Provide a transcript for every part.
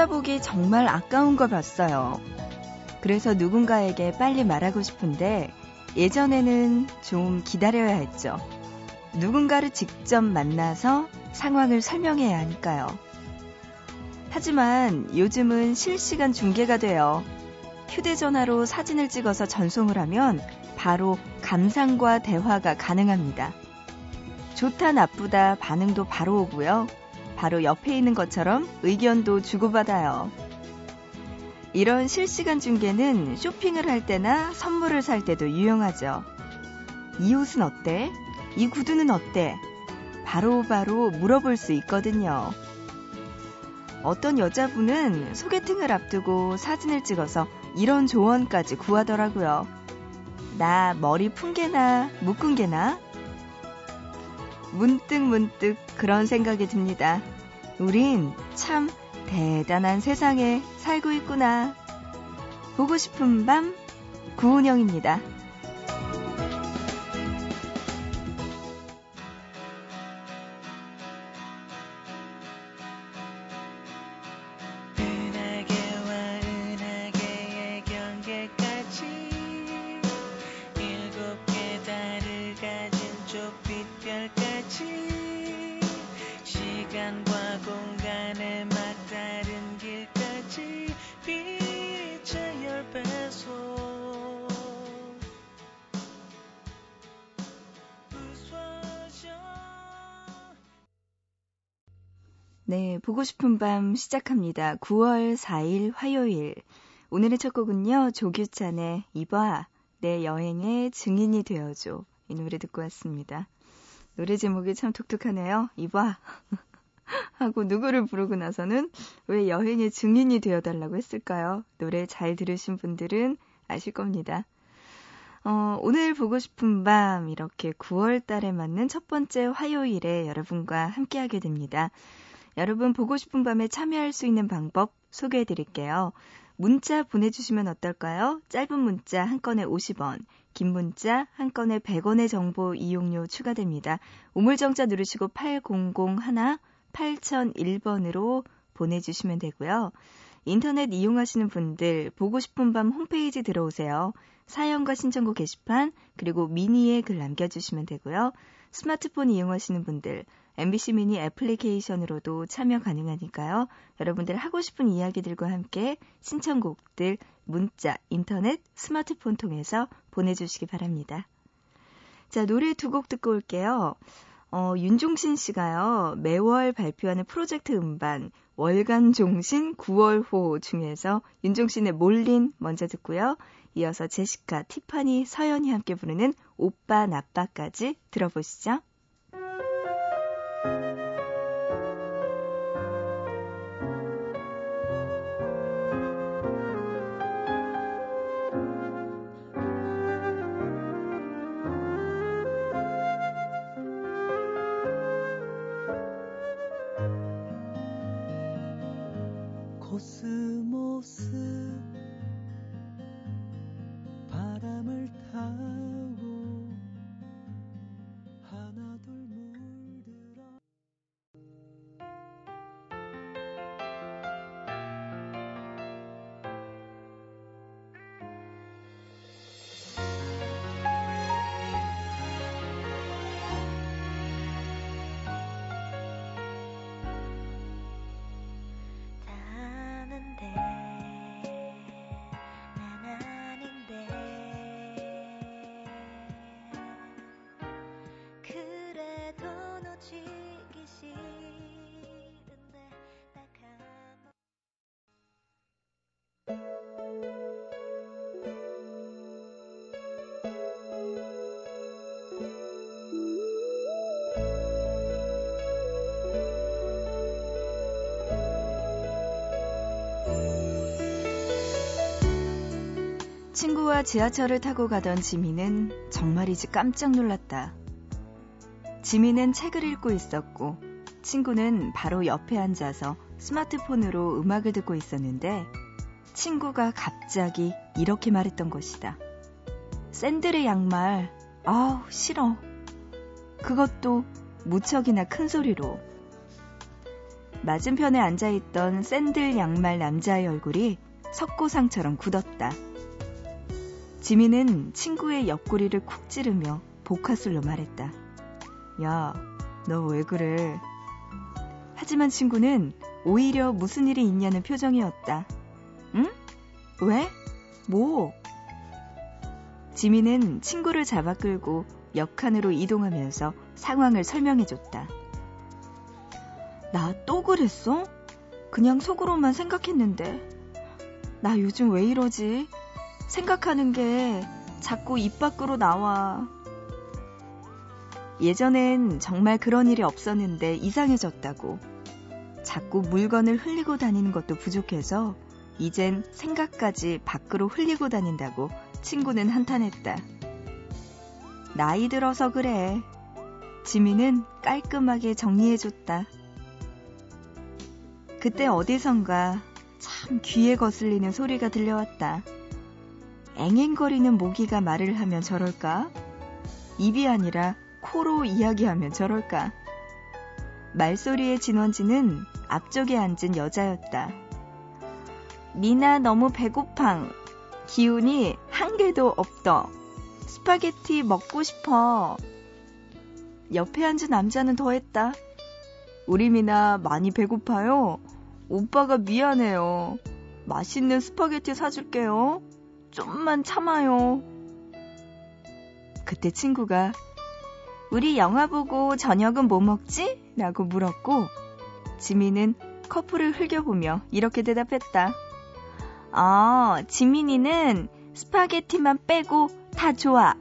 혼자 보기 정말 아까운 걸 봤어요. 그래서 누군가에게 빨리 말하고 싶은데 예전에는 좀 기다려야 했죠. 누군가를 직접 만나서 상황을 설명해야 하니까요. 하지만 요즘은 실시간 중계가 돼요. 휴대전화로 사진을 찍어서 전송을 하면 바로 감상과 대화가 가능합니다. 좋다 나쁘다 반응도 바로 오고요. 바로 옆에 있는 것처럼 의견도 주고받아요. 이런 실시간 중계는 쇼핑을 할 때나 선물을 살 때도 유용하죠. 이 옷은 어때? 이 구두는 어때? 바로바로 바로 물어볼 수 있거든요. 어떤 여자분은 소개팅을 앞두고 사진을 찍어서 이런 조언까지 구하더라고요. 나 머리 푼 게나 묶은 게나? 문득 문득 그런 생각이 듭니다. 우린 참 대단한 세상에 살고 있구나. 보고 싶은 밤 구은영입니다. ' 보고 싶은 밤' 시작합니다. 9월 4일 화요일. 오늘의 첫 곡은요, 조규찬의 이봐, 내 여행의 증인이 되어줘. 이 노래 듣고 왔습니다. 노래 제목이 참 독특하네요. 이봐. 하고 누구를 부르고 나서는 왜 여행의 증인이 되어달라고 했을까요? 노래 잘 들으신 분들은 아실 겁니다. 어, 오늘 보고 싶은 밤, 이렇게 9월 달에 맞는 첫 번째 화요일에 여러분과 함께하게 됩니다. 여러분 보고 싶은 밤에 참여할 수 있는 방법 소개해 드릴게요. 문자 보내주시면 어떨까요? 짧은 문자 한 건에 50원, 긴 문자 한 건에 100원의 정보 이용료 추가됩니다. 우물정자 누르시고 8001 8001번으로 보내주시면 되고요. 인터넷 이용하시는 분들 보고 싶은 밤 홈페이지 들어오세요. 사연과 신청곡 게시판 그리고 미니에 글 남겨주시면 되고요. 스마트폰 이용하시는 분들 MBC 미니 애플리케이션으로도 참여 가능하니까요. 여러분들 하고 싶은 이야기들과 함께 신청곡들 문자, 인터넷, 스마트폰 통해서 보내주시기 바랍니다. 자, 노래 두 곡 듣고 올게요. 어, 윤종신 씨가요, 매월 발표하는 프로젝트 음반, 월간 종신 9월호 중에서 윤종신의 몰린 먼저 듣고요. 이어서 제시카, 티파니, 서연이 함께 부르는 오빠 나빠까지 들어보시죠. す。 친구와 지하철을 타고 가던 지민은 정말이지 깜짝 놀랐다. 지민은 책을 읽고 있었고 친구는 바로 옆에 앉아서 스마트폰으로 음악을 듣고 있었는데 친구가 갑자기 이렇게 말했던 것이다. 샌들의 양말, 아우, 싫어. 그것도 무척이나 큰 소리로. 맞은편에 앉아있던 샌들 양말 남자의 얼굴이 석고상처럼 굳었다. 지민은 친구의 옆구리를 쿡 찌르며 복화술로 말했다. 야, 너 왜 그래? 하지만 친구는 오히려 무슨 일이 있냐는 표정이었다. 응? 왜? 뭐? 지민은 친구를 잡아 끌고 옆칸으로 이동하면서 상황을 설명해줬다. 나 또 그랬어? 그냥 속으로만 생각했는데. 나 요즘 왜 이러지? 생각하는 게 자꾸 입 밖으로 나와. 예전엔 정말 그런 일이 없었는데 이상해졌다고. 자꾸 물건을 흘리고 다니는 것도 부족해서 이젠 생각까지 밖으로 흘리고 다닌다고 친구는 한탄했다. 나이 들어서 그래. 지민은 깔끔하게 정리해줬다. 그때 어디선가 참 귀에 거슬리는 소리가 들려왔다. 앵앵거리는 모기가 말을 하면 저럴까? 입이 아니라 코로 이야기하면 저럴까? 말소리의 진원지는 앞쪽에 앉은 여자였다. 미나 너무 배고팡. 기운이 한 개도 없더. 스파게티 먹고 싶어. 옆에 앉은 남자는 더했다. 우리 미나 많이 배고파요. 오빠가 미안해요. 맛있는 스파게티 사줄게요. 좀만 참아요. 그때 친구가 우리 영화 보고 저녁은 뭐 먹지? 라고 물었고 지민은 커플을 흘겨보며 이렇게 대답했다. 아, 지민이는 스파게티만 빼고 다 좋아.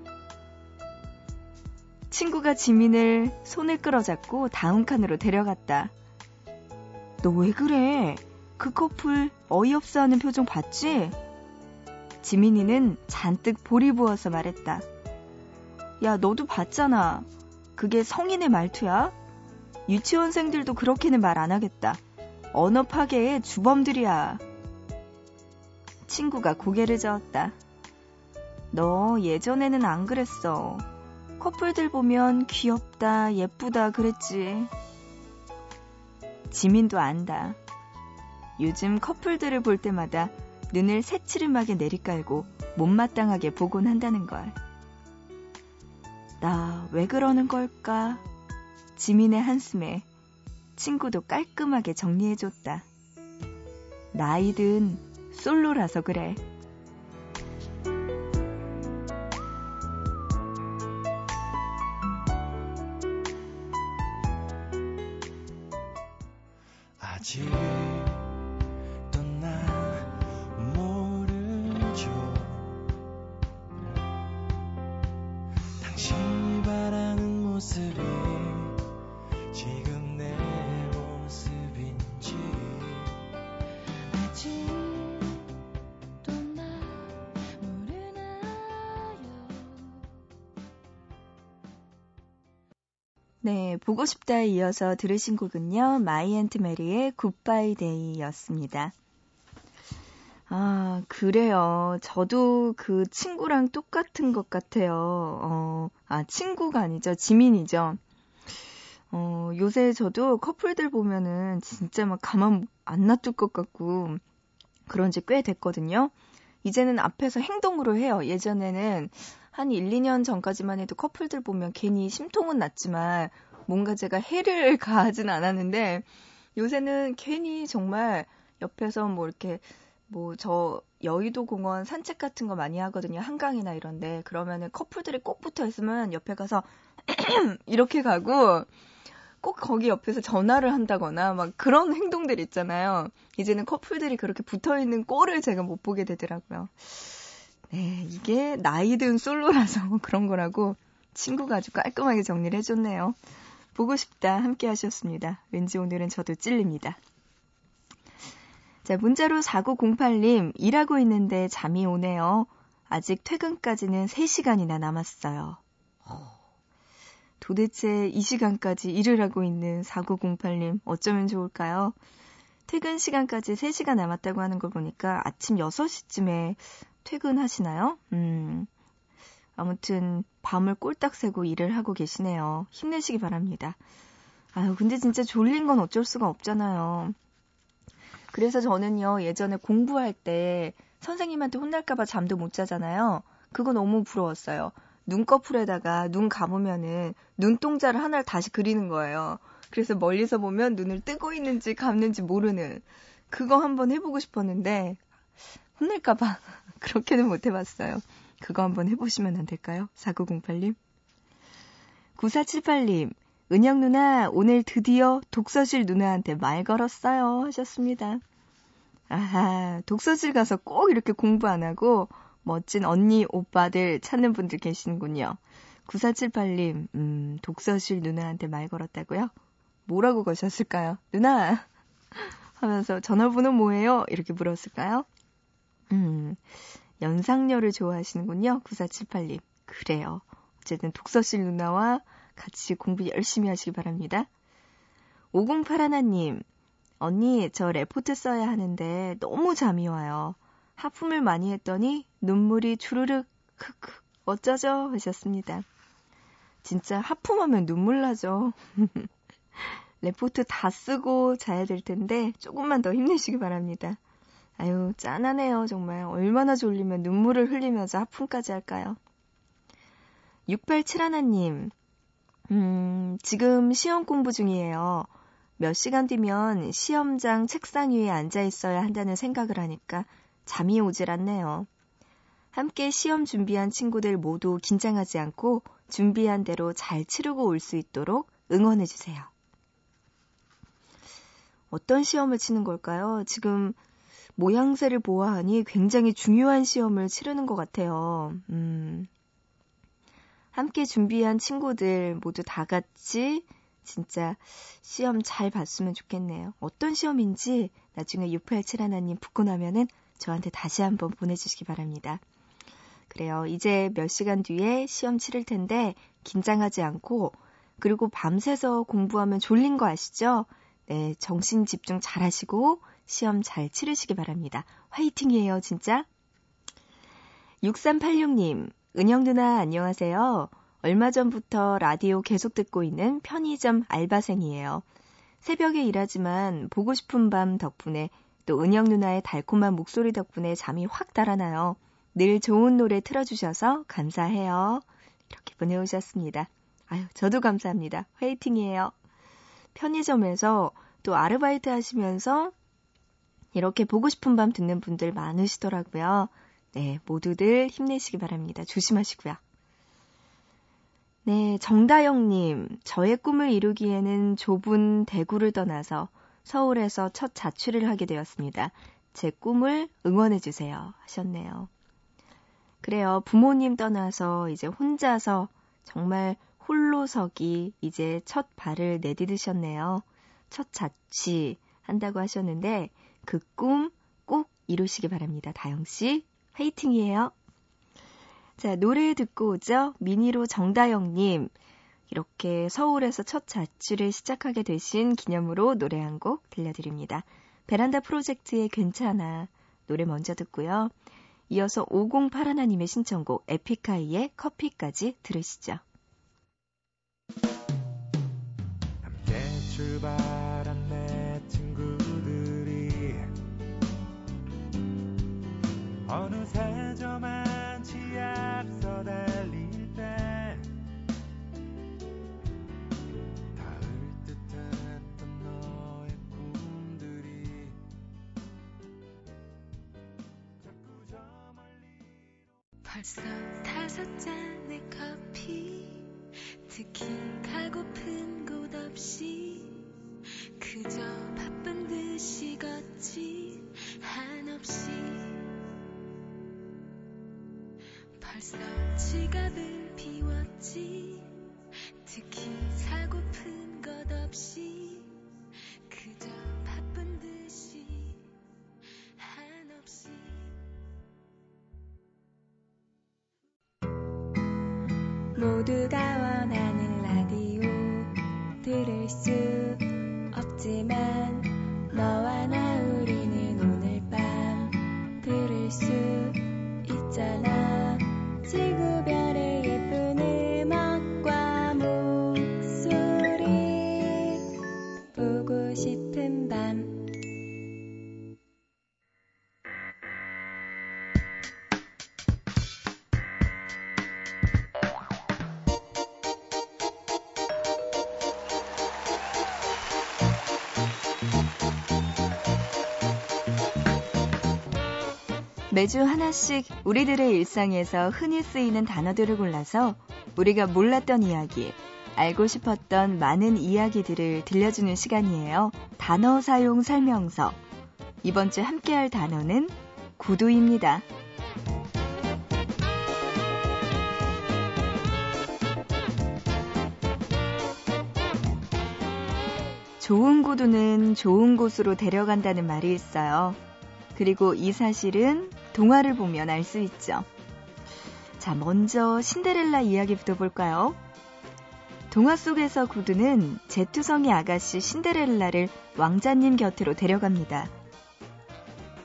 친구가 지민을 손을 끌어잡고 다음 칸으로 데려갔다. 너 왜 그래? 그 커플 어이없어 하는 표정 봤지? 지민이는 잔뜩 볼이 부어서 말했다. 야, 너도 봤잖아. 그게 성인의 말투야? 유치원생들도 그렇게는 말 안 하겠다. 언어 파괴의 주범들이야. 친구가 고개를 저었다. 너 예전에는 안 그랬어. 커플들 보면 귀엽다, 예쁘다 그랬지. 지민도 안다. 요즘 커플들을 볼 때마다 눈을 새치름하게 내리깔고 못마땅하게 보곤 한다는 걸. 나 왜 그러는 걸까? 지민의 한숨에 친구도 깔끔하게 정리해줬다. 나이든 솔로라서 그래. 네, 보고 싶다에 이어서 들으신 곡은요, My Aunt Mary의 Goodbye Day였습니다. 아, 그래요. 저도 그 친구랑 똑같은 것 같아요. 어, 아, 친구가 아니죠. 지민이죠. 어, 요새 저도 커플들 보면은 진짜 막 가만 안 놔둘 것 같고, 그런 지 꽤 됐거든요. 이제는 앞에서 행동으로 해요. 예전에는 한 1, 2년 전까지만 해도 커플들 보면 괜히 심통은 났지만 뭔가 제가 해를 가하진 않았는데 요새는 괜히 정말 옆에서 뭐 이렇게 뭐 저 여의도 공원 산책 같은 거 많이 하거든요. 한강이나 이런데 그러면은 커플들이 꼭 붙어 있으면 옆에 가서 이렇게 가고 꼭 거기 옆에서 전화를 한다거나 막 그런 행동들 있잖아요. 이제는 커플들이 그렇게 붙어 있는 꼴을 제가 못 보게 되더라고요. 네, 이게 나이 든 솔로라서 그런 거라고 친구가 아주 깔끔하게 정리를 해줬네요. 보고 싶다 함께 하셨습니다. 왠지 오늘은 저도 찔립니다. 자, 문자로 4908님, 일하고 있는데 잠이 오네요. 아직 퇴근까지는 3시간이나 남았어요. 도대체 이 시간까지 일을 하고 있는 4908님, 어쩌면 좋을까요? 퇴근 시간까지 3시간 남았다고 하는 걸 보니까 아침 6시쯤에 퇴근하시나요? 음. 아무튼 밤을 꼴딱 새고 일을 하고 계시네요. 힘내시기 바랍니다. 아유, 근데 진짜 졸린 건 어쩔 수가 없잖아요. 그래서 저는요, 예전에 공부할 때 선생님한테 혼날까봐 잠도 못 자잖아요. 그거 너무 부러웠어요. 눈꺼풀에다가 눈 감으면은 눈동자를 하나를 다시 그리는 거예요. 그래서 멀리서 보면 눈을 뜨고 있는지 감는지 모르는 그거 한번 해보고 싶었는데 혼낼까봐 그렇게는 못 해봤어요. 그거 한번 해보시면 안 될까요? 4908님. 9478님, 은영 누나, 오늘 드디어 독서실 누나한테 말 걸었어요. 하셨습니다. 아하, 독서실 가서 꼭 이렇게 공부 안 하고 멋진 언니, 오빠들 찾는 분들 계시는군요. 9478님, 음, 독서실 누나한테 말 걸었다고요? 뭐라고 거셨을까요? 누나! 하면서 전화번호 뭐예요? 이렇게 물었을까요? 음, 연상녀를 좋아하시는군요. 9478님. 그래요. 어쨌든 독서실 누나와 같이 공부 열심히 하시기 바랍니다. 5081님, 언니, 저 레포트 써야 하는데 너무 잠이 와요. 하품을 많이 했더니 눈물이 주르륵, 크크, 어쩌죠? 하셨습니다. 진짜 하품하면 눈물 나죠. 레포트 다 쓰고 자야 될 텐데 조금만 더 힘내시기 바랍니다. 아유, 짠하네요, 정말. 얼마나 졸리면 눈물을 흘리면서 하품까지 할까요? 6871님, 음, 지금 시험 공부 중이에요. 몇 시간 뒤면 시험장 책상 위에 앉아 있어야 한다는 생각을 하니까 잠이 오질 않네요. 함께 시험 준비한 친구들 모두 긴장하지 않고 준비한 대로 잘 치르고 올 수 있도록 응원해주세요. 어떤 시험을 치는 걸까요? 지금 모양새를 보아하니 굉장히 중요한 시험을 치르는 것 같아요. 음. 함께 준비한 친구들 모두 다 같이 진짜 시험 잘 봤으면 좋겠네요. 어떤 시험인지 나중에 687 하나님 붙고 나면은 저한테 다시 한번 보내주시기 바랍니다. 그래요. 이제 몇 시간 뒤에 시험 치를 텐데 긴장하지 않고 그리고 밤새서 공부하면 졸린 거 아시죠? 네, 정신 집중 잘 하시고 시험 잘 치르시기 바랍니다. 화이팅이에요, 진짜. 6386님, 은영 누나 안녕하세요. 얼마 전부터 라디오 계속 듣고 있는 편의점 알바생이에요. 새벽에 일하지만 보고 싶은 밤 덕분에 또 은영 누나의 달콤한 목소리 덕분에 잠이 확 달아나요. 늘 좋은 노래 틀어주셔서 감사해요. 이렇게 보내오셨습니다. 아유, 저도 감사합니다. 화이팅이에요. 편의점에서 또 아르바이트 하시면서 이렇게 보고 싶은 밤 듣는 분들 많으시더라고요. 네, 모두들 힘내시기 바랍니다. 조심하시고요. 네, 정다영님, 저의 꿈을 이루기에는 좁은 대구를 떠나서 서울에서 첫 자취를 하게 되었습니다. 제 꿈을 응원해주세요. 하셨네요. 그래요. 부모님 떠나서 이제 혼자서 정말 홀로서기 이제 첫 발을 내디드셨네요. 첫 자취 한다고 하셨는데 그 꿈 꼭 이루시기 바랍니다. 다영씨, 화이팅이에요. 자, 노래 듣고 오죠? 미니로 정다영님. 이렇게 서울에서 첫 자취를 시작하게 되신 기념으로 노래 한 곡 들려드립니다. 베란다 프로젝트의 괜찮아. 노래 먼저 듣고요. 이어서 5081님의 신청곡 에픽하이의 커피까지 들으시죠. 어느새 저만치 앞서 달릴 때 닿을 듯했던 너의 꿈들이 자꾸 저 멀리 벌써 다섯 잔의 커피 특히 가고픈 곳 없이 그저 바쁜 듯이 걷지 한없이 벌써 지갑을 비웠지. 특히 사고픈 것 없이 그저 바쁜 듯이 한없이. 모두가 매주 하나씩 우리들의 일상에서 흔히 쓰이는 단어들을 골라서 우리가 몰랐던 이야기, 알고 싶었던 많은 이야기들을 들려주는 시간이에요. 단어 사용 설명서. 이번 주 함께할 단어는 구두입니다. 좋은 구두는 좋은 곳으로 데려간다는 말이 있어요. 그리고 이 사실은 동화를 보면 알 수 있죠. 자, 먼저 신데렐라 이야기부터 볼까요? 동화 속에서 구두는 제투성이 아가씨 신데렐라를 왕자님 곁으로 데려갑니다.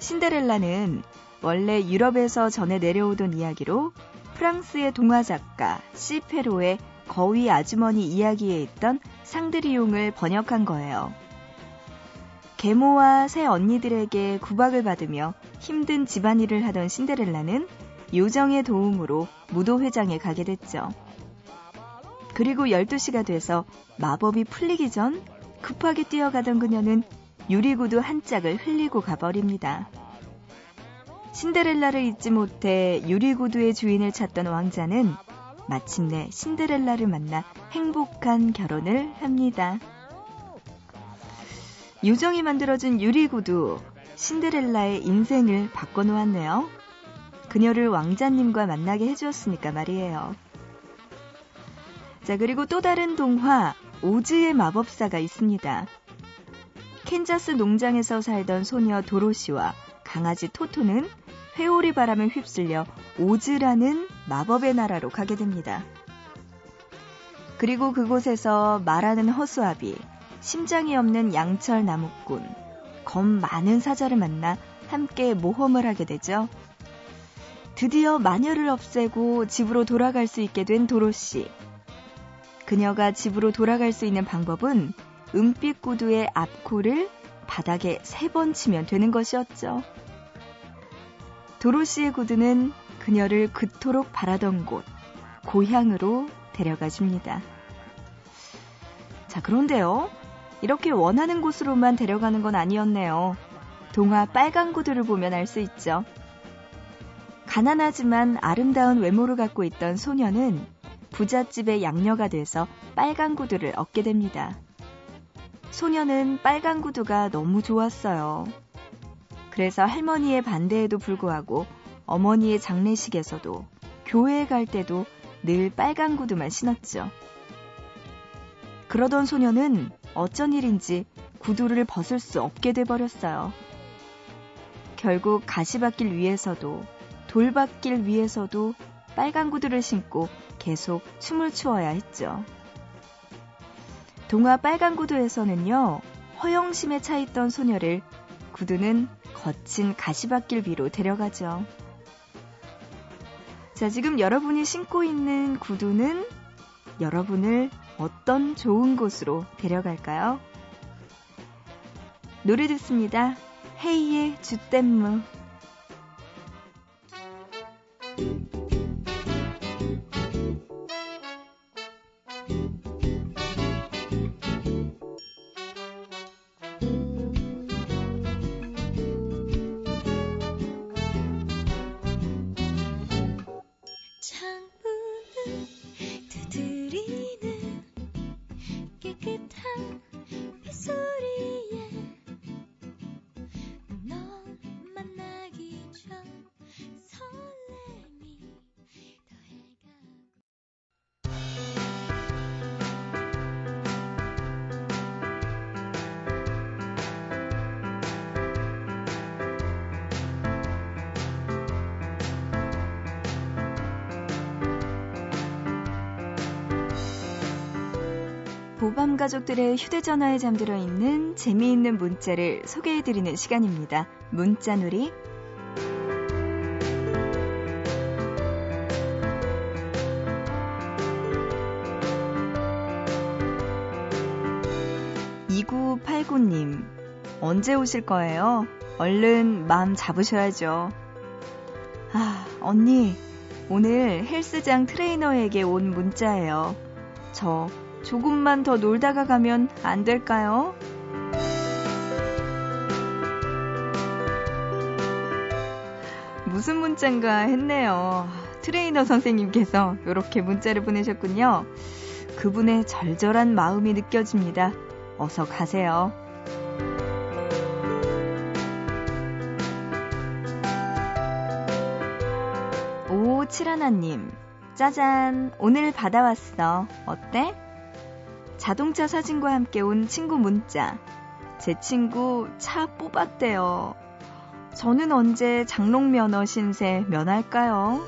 신데렐라는 원래 유럽에서 전해 내려오던 이야기로 프랑스의 동화 작가 시페로의 거위 아주머니 이야기에 있던 상드리용을 번역한 거예요. 계모와 새 언니들에게 구박을 받으며 힘든 집안일을 하던 신데렐라는 요정의 도움으로 무도회장에 가게 됐죠. 그리고 12시가 돼서 마법이 풀리기 전 급하게 뛰어가던 그녀는 유리구두 한 짝을 흘리고 가버립니다. 신데렐라를 잊지 못해 유리구두의 주인을 찾던 왕자는 마침내 신데렐라를 만나 행복한 결혼을 합니다. 유정이 만들어준 유리구두 신데렐라의 인생을 바꿔놓았네요. 그녀를 왕자님과 만나게 해주었으니까 말이에요. 자, 그리고 또 다른 동화, 오즈의 마법사가 있습니다. 캔자스 농장에서 살던 소녀 도로시와 강아지 토토는 회오리 바람을 휩쓸려 오즈라는 마법의 나라로 가게 됩니다. 그리고 그곳에서 말하는 허수아비, 심장이 없는 양철 나무꾼, 검 많은 사자를 만나 함께 모험을 하게 되죠. 드디어 마녀를 없애고 집으로 돌아갈 수 있게 된 도로시. 그녀가 집으로 돌아갈 수 있는 방법은 은빛 구두의 앞코를 바닥에 세 번 치면 되는 것이었죠. 도로시의 구두는 그녀를 그토록 바라던 곳, 고향으로 데려가 줍니다. 자, 그런데요. 이렇게 원하는 곳으로만 데려가는 건 아니었네요. 동화 빨간 구두를 보면 알 수 있죠. 가난하지만 아름다운 외모를 갖고 있던 소녀는 부잣집의 양녀가 돼서 빨간 구두를 얻게 됩니다. 소녀는 빨간 구두가 너무 좋았어요. 그래서 할머니의 반대에도 불구하고 어머니의 장례식에서도 교회에 갈 때도 늘 빨간 구두만 신었죠. 그러던 소녀는 어쩐 일인지 구두를 벗을 수 없게 돼버렸어요. 결국 가시밭길 위에서도 돌밭길 위에서도 빨간 구두를 신고 계속 춤을 추어야 했죠. 동화 빨간 구두에서는요, 허영심에 차 있던 소녀를 구두는 거친 가시밭길 위로 데려가죠. 자, 지금 여러분이 신고 있는 구두는 여러분을 어떤 좋은 곳으로 데려갈까요? 노래 듣습니다. 헤이의 주댐무. 보밤 가족들의 휴대전화에 잠들어 있는 재미있는 문자를 소개해드리는 시간입니다. 문자놀이. 이구팔구님 언제 오실 거예요? 얼른 마음 잡으셔야죠. 아, 언니, 오늘 헬스장 트레이너에게 온 문자예요. 저 조금만 더 놀다가 가면 안 될까요? 무슨 문자인가 했네요. 트레이너 선생님께서 이렇게 문자를 보내셨군요. 그분의 절절한 마음이 느껴집니다. 어서 가세요. 오, 칠하나님. 짜잔, 오늘 받아왔어. 어때? 자동차 사진과 함께 온 친구 문자. 제 친구 차 뽑았대요. 저는 언제 장롱 면허 신세 면할까요?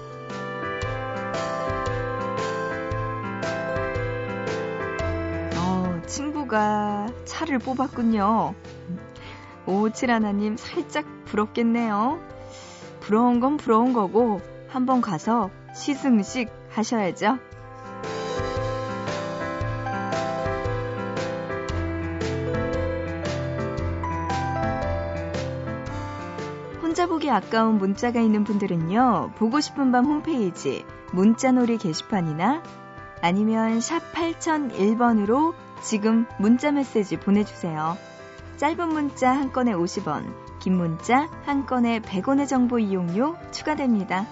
어, 친구가 차를 뽑았군요. 오칠 하나님 살짝 부럽겠네요. 부러운 건 부러운 거고 한번 가서 시승식 하셔야죠. 보기 아까운 문자가 있는 분들은요, 보고 싶은 밤 홈페이지 문자놀이 게시판이나 아니면 샵 8001번으로 지금 문자 메시지 보내주세요. 짧은 문자 한 건에 50원, 긴 문자 한 건에 100원의 정보 이용료 추가됩니다.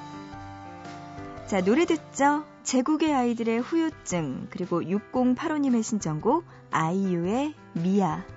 자, 노래 듣죠? 제국의 아이들의 후유증, 그리고 6085님의 신청곡, 아이유의 미아.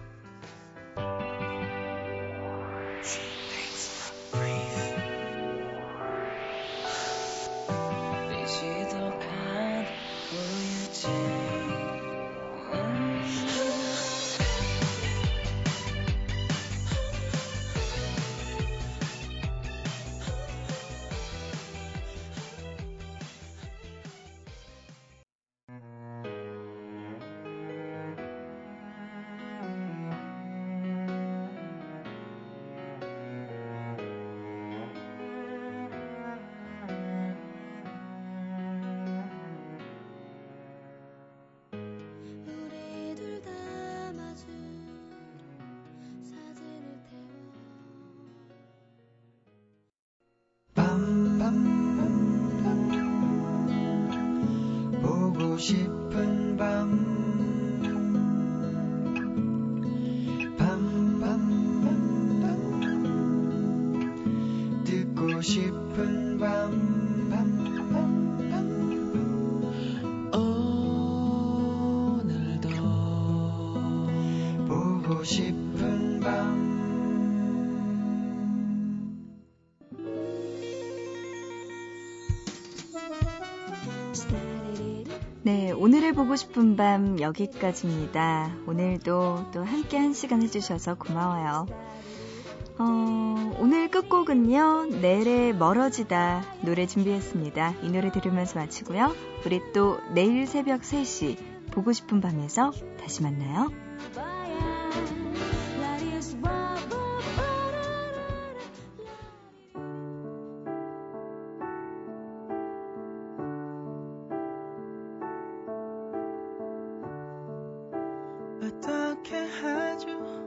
싶은 밤 네, 오늘의 보고 싶은 밤 여기까지입니다. 오늘도 또 함께 한 시간 해주셔서 고마워요. 어, 오늘 끝곡은요, 내래 멀어지다 노래 준비했습니다. 이 노래 들으면서 마치고요. 우리 또 내일 새벽 3시 보고 싶은 밤에서 다시 만나요. 멀어진